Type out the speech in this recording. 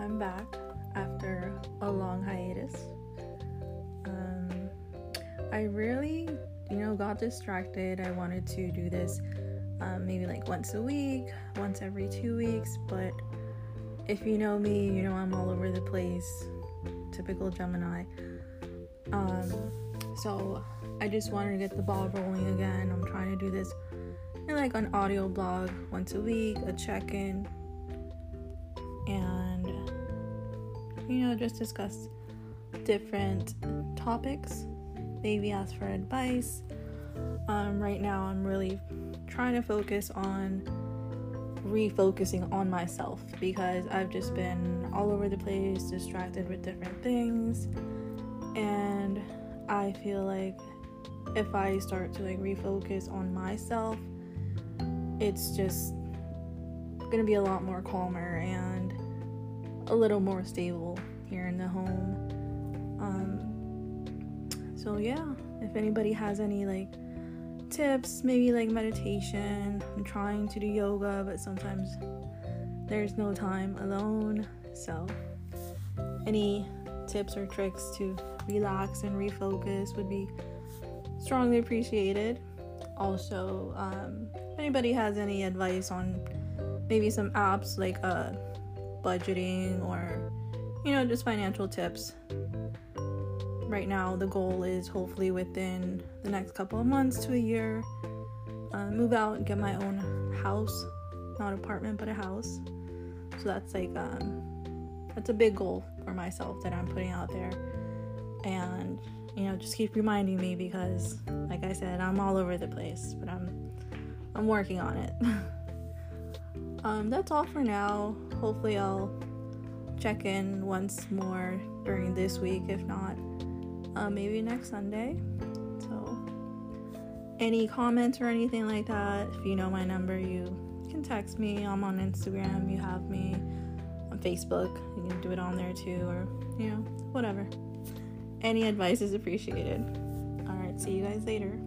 I'm back after a long hiatus. Um, I really, you know, got distracted. I wanted to do this um, maybe like once a week, once every two weeks, but if you know me, you know I'm all over the place. Typical Gemini. Um, so I just wanted to get the ball rolling again. I'm trying to do this like an audio blog once a week, a check in, you know, just discuss different topics, maybe ask for advice. Um, right now, I'm really trying to focus on refocusing on myself because I've just been all over the place, distracted with different things, and I feel like if I start to like refocus on myself, it's just gonna be a lot more calmer and a little more stable here in the home. Um, so yeah, if anybody has any like tips, maybe like meditation, I'm trying to do yoga, but sometimes there's no time alone. So any tips or tricks to relax and refocus would be strongly appreciated. Also, um, if anybody has any advice on maybe some apps like uh, budgeting or you know just financial tips. Right now, the goal is hopefully within the next couple of months to a year, uh, move out and get my own house, not apartment but a house. So that's like um, that's a big goal for myself that I'm putting out there, and you know just keep reminding me because, like I said, I'm all over the place, but I'm I'm working on it. um, that's all for now. Hopefully, I'll check in once more during this week. If not, uh, maybe next Sunday. So, any comments or anything like that, if you know my number, you can text me. I'm on Instagram. You have me on Facebook. You can do it on there too, or you know, whatever. Any advice is appreciated. All right, see you guys later.